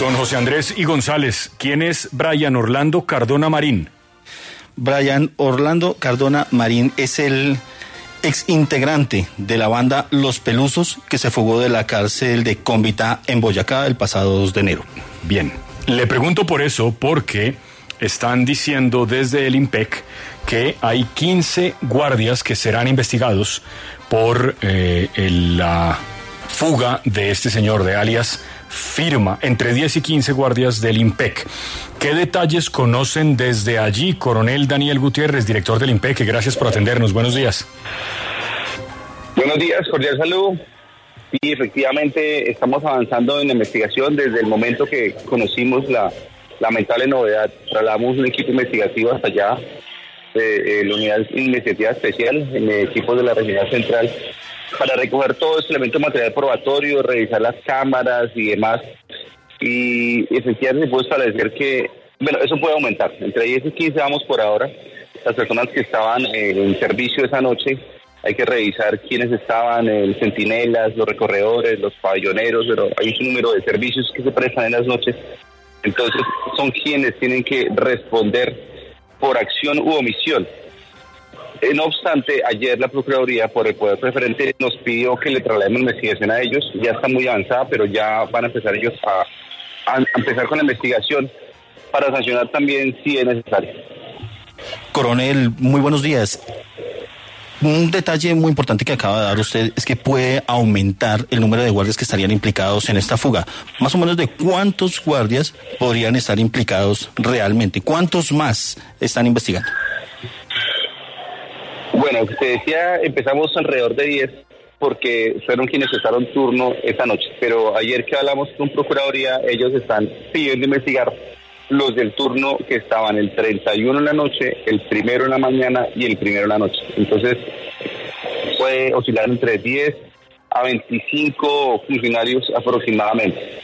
Don José Andrés y González, ¿quién es Brian Orlando Cardona Marín? Brian Orlando Cardona Marín es el ex integrante de la banda Los Pelusos que se fugó de la cárcel de Cómbita en Boyacá el pasado 2 de enero. Bien, le pregunto por eso porque están diciendo desde el IMPEC que hay 15 guardias que serán investigados por eh, el- la fuga de este señor de alias Firma, entre 10 y 15 guardias del IMPEC. ¿Qué detalles conocen desde allí, coronel Daniel Gutiérrez, director del IMPEC? Gracias por atendernos. Buenos días. Buenos días, cordial saludo. Sí, efectivamente estamos avanzando en la investigación desde el momento que conocimos la lamentable novedad. Trasladamos un equipo investigativo hasta allá, eh, eh, la unidad iniciativa especial, en el equipo de la regional central, para recoger todo este elemento material probatorio, revisar las cámaras y demás. Y efectivamente se puede establecer que, bueno, eso puede aumentar. Entre 10 y 15 vamos por ahora. Las personas que estaban eh, en servicio esa noche, hay que revisar quiénes estaban, el centinelas, los recorredores, los pabelloneros, pero hay un número de servicios que se prestan en las noches. Entonces son quienes tienen que responder por acción u omisión. Eh, no obstante, ayer la Procuraduría, por el Poder Preferente, nos pidió que le traslademos la investigación a ellos. Ya está muy avanzada, pero ya van a empezar ellos a, a empezar con la investigación para sancionar también si es necesario. Coronel, muy buenos días. Un detalle muy importante que acaba de dar usted es que puede aumentar el número de guardias que estarían implicados en esta fuga. Más o menos de cuántos guardias podrían estar implicados realmente. ¿Cuántos más están investigando? Bueno, te decía, empezamos alrededor de 10 porque fueron quienes cesaron turno esa noche. Pero ayer que hablamos con Procuraduría, ellos están pidiendo investigar los del turno que estaban el 31 en la noche, el primero en la mañana y el primero en la noche. Entonces, puede oscilar entre 10 a 25 funcionarios aproximadamente.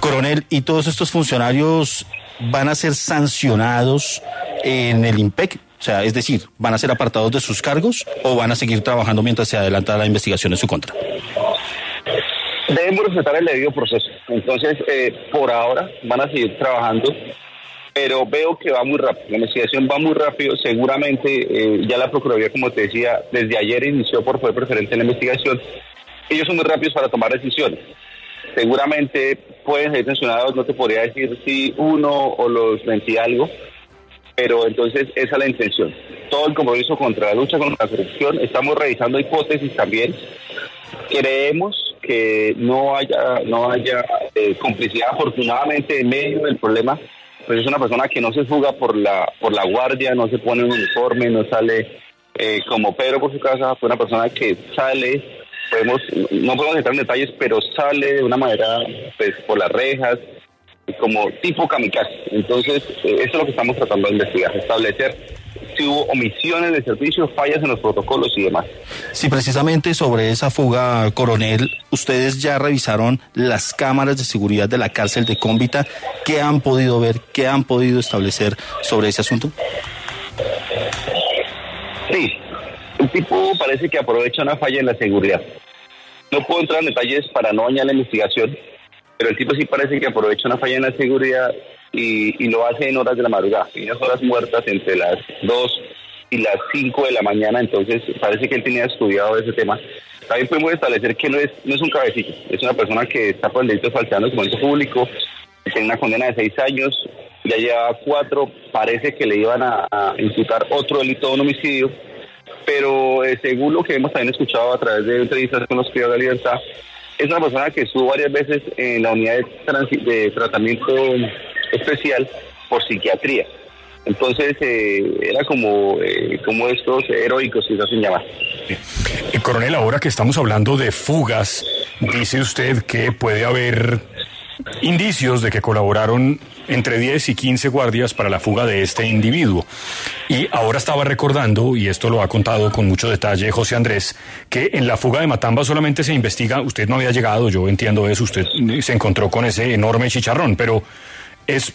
Coronel, ¿y todos estos funcionarios van a ser sancionados en el IMPEC? O sea, es decir, ¿van a ser apartados de sus cargos o van a seguir trabajando mientras se adelanta la investigación en su contra? Debemos respetar el debido proceso. Entonces, eh, por ahora van a seguir trabajando, pero veo que va muy rápido. La investigación va muy rápido. Seguramente eh, ya la Procuraduría, como te decía, desde ayer inició por poder preferente la investigación. Ellos son muy rápidos para tomar decisiones. Seguramente pueden ser sancionados, no te podría decir si uno o los 20 y algo, pero entonces esa es la intención. Todo el compromiso contra la lucha contra la corrupción, estamos revisando hipótesis también. Creemos que no haya no haya eh, complicidad afortunadamente en medio del problema pues es una persona que no se fuga por la por la guardia no se pone un uniforme no sale eh, como Pedro por su casa fue una persona que sale podemos no podemos entrar en detalles pero sale de una manera pues por las rejas como tipo kamikaze entonces eh, eso es lo que estamos tratando de investigar establecer si hubo omisiones de servicio, fallas en los protocolos y demás. Sí, precisamente sobre esa fuga, coronel, ustedes ya revisaron las cámaras de seguridad de la cárcel de Cómbita. ¿Qué han podido ver, qué han podido establecer sobre ese asunto? Sí, el tipo parece que aprovecha una falla en la seguridad. No puedo entrar en detalles para no dañar la investigación, pero el tipo sí parece que aprovecha una falla en la seguridad y, lo hace en horas de la madrugada, en unas horas muertas entre las 2 y las 5 de la mañana, entonces parece que él tenía estudiado ese tema. También podemos establecer que no es, no es un cabecillo, es una persona que está por el delito de falsedad en documento público, tiene una condena de 6 años, ya llevaba 4, parece que le iban a, a imputar otro delito de un homicidio, pero eh, según lo que hemos también escuchado a través de entrevistas con los privados de libertad, es una persona que estuvo varias veces en la unidad de, de tratamiento especial por psiquiatría. Entonces eh, era como, eh, como estos heroicos que se hacen llamar. Eh, coronel, ahora que estamos hablando de fugas dice usted que puede haber indicios de que colaboraron entre 10 y 15 guardias para la fuga de este individuo. Y ahora estaba recordando, y esto lo ha contado con mucho detalle José Andrés, que en la fuga de Matamba solamente se investiga, usted no había llegado, yo entiendo eso, usted se encontró con ese enorme chicharrón, pero es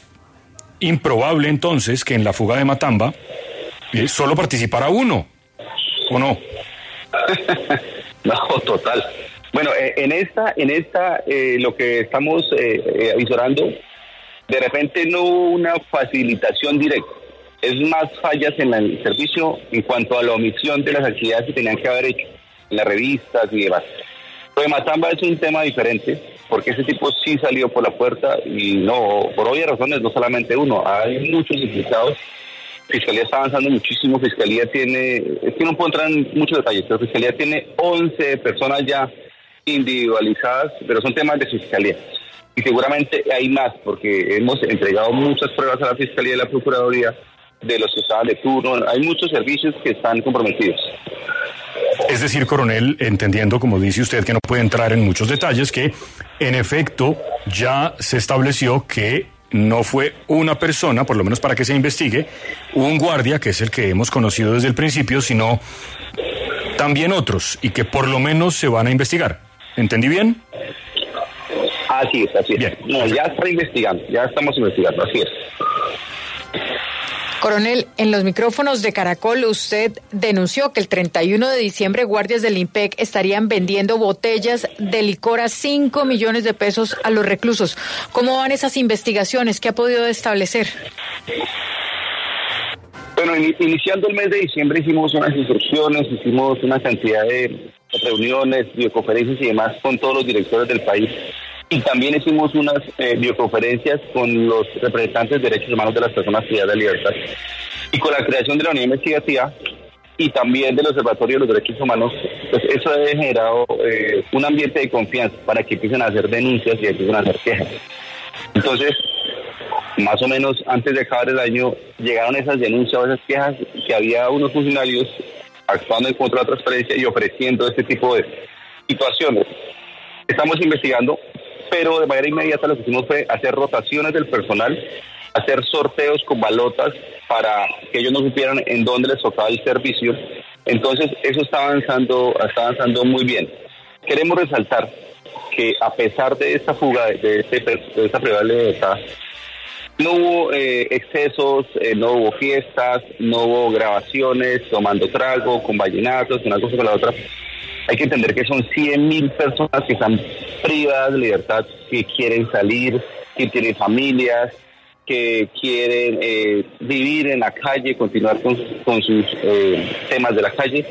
improbable entonces que en la fuga de Matamba eh, solo participara uno, ¿o no? no, total. Bueno, eh, en esta, en esta, eh, lo que estamos eh, avisorando, de repente no hubo una facilitación directa. Es más fallas en el servicio en cuanto a la omisión de las actividades que tenían que haber hecho en las revistas y demás. Lo de Matamba es un tema diferente, porque ese tipo sí salió por la puerta y no, por obvias razones, no solamente uno, hay muchos implicados. Fiscalía está avanzando muchísimo, Fiscalía tiene, es que no puedo entrar en muchos detalles, pero Fiscalía tiene 11 personas ya individualizadas, pero son temas de fiscalía. Y seguramente hay más, porque hemos entregado muchas pruebas a la Fiscalía y la Procuraduría de los que estaban de turno. Hay muchos servicios que están comprometidos. Es decir, coronel, entendiendo, como dice usted, que no puede entrar en muchos detalles, que en efecto ya se estableció que no fue una persona, por lo menos para que se investigue, un guardia, que es el que hemos conocido desde el principio, sino también otros, y que por lo menos se van a investigar. ¿Entendí bien? Así es, así es. No, ya está investigando, ya estamos investigando, así es. Coronel, en los micrófonos de Caracol usted denunció que el 31 de diciembre guardias del IMPEC estarían vendiendo botellas de licor a 5 millones de pesos a los reclusos. ¿Cómo van esas investigaciones? ¿Qué ha podido establecer? Bueno, iniciando el mes de diciembre hicimos unas instrucciones, hicimos una cantidad de reuniones, videoconferencias y demás con todos los directores del país. Y también hicimos unas eh, videoconferencias con los representantes de derechos humanos de las personas privadas de libertad. Y con la creación de la unidad investigativa y también del Observatorio de los Derechos Humanos, pues eso ha generado eh, un ambiente de confianza para que empiecen a hacer denuncias y empiecen a hacer quejas. Entonces, más o menos antes de acabar el año, llegaron esas denuncias o esas quejas que había unos funcionarios actuando en contra de la transparencia y ofreciendo este tipo de situaciones. Estamos investigando, pero de manera inmediata lo que hicimos fue hacer rotaciones del personal, hacer sorteos con balotas para que ellos no supieran en dónde les tocaba el servicio. Entonces, eso está avanzando, está avanzando muy bien. Queremos resaltar que a pesar de esta fuga, de, este, de esta privada libertad, no hubo eh, excesos, eh, no hubo fiestas, no hubo grabaciones tomando trago, con vallenatos, una cosa con la otra. Hay que entender que son 100 mil personas que están privadas de libertad, que quieren salir, que tienen familias, que quieren eh, vivir en la calle, continuar con, con sus temas de la calle.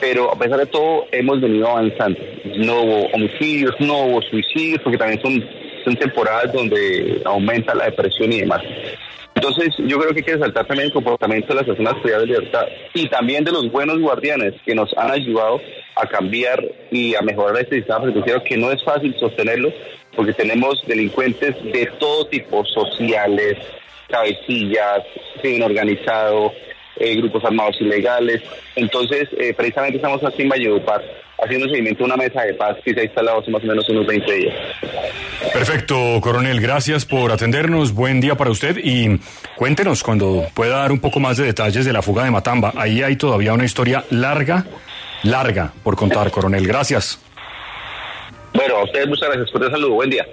Pero a pesar de todo, hemos venido avanzando. No hubo homicidios, no hubo suicidios, porque también son son temporadas donde aumenta la depresión y demás. Entonces, yo creo que hay que resaltar también el comportamiento de las personas privadas de libertad y también de los buenos guardianes que nos han ayudado a cambiar y a mejorar este sistema penitenciario, que no es fácil sostenerlo, porque tenemos delincuentes de todo tipo, sociales, cabecillas, crimen organizado, eh, grupos armados ilegales. Entonces, eh, precisamente estamos aquí en Valledupar haciendo seguimiento a una mesa de paz que se ha instalado hace más o menos unos 20 días. Perfecto, coronel. Gracias por atendernos. Buen día para usted y cuéntenos cuando pueda dar un poco más de detalles de la fuga de Matamba. Ahí hay todavía una historia larga, larga por contar, coronel. Gracias. Bueno, a ustedes muchas gracias por el saludo. Buen día.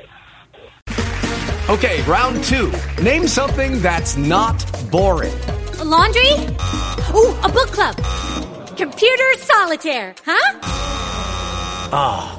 Okay, round two. Name something that's not boring. laundry? Ooh, a book club. Computer solitaire, huh? Ah, oh,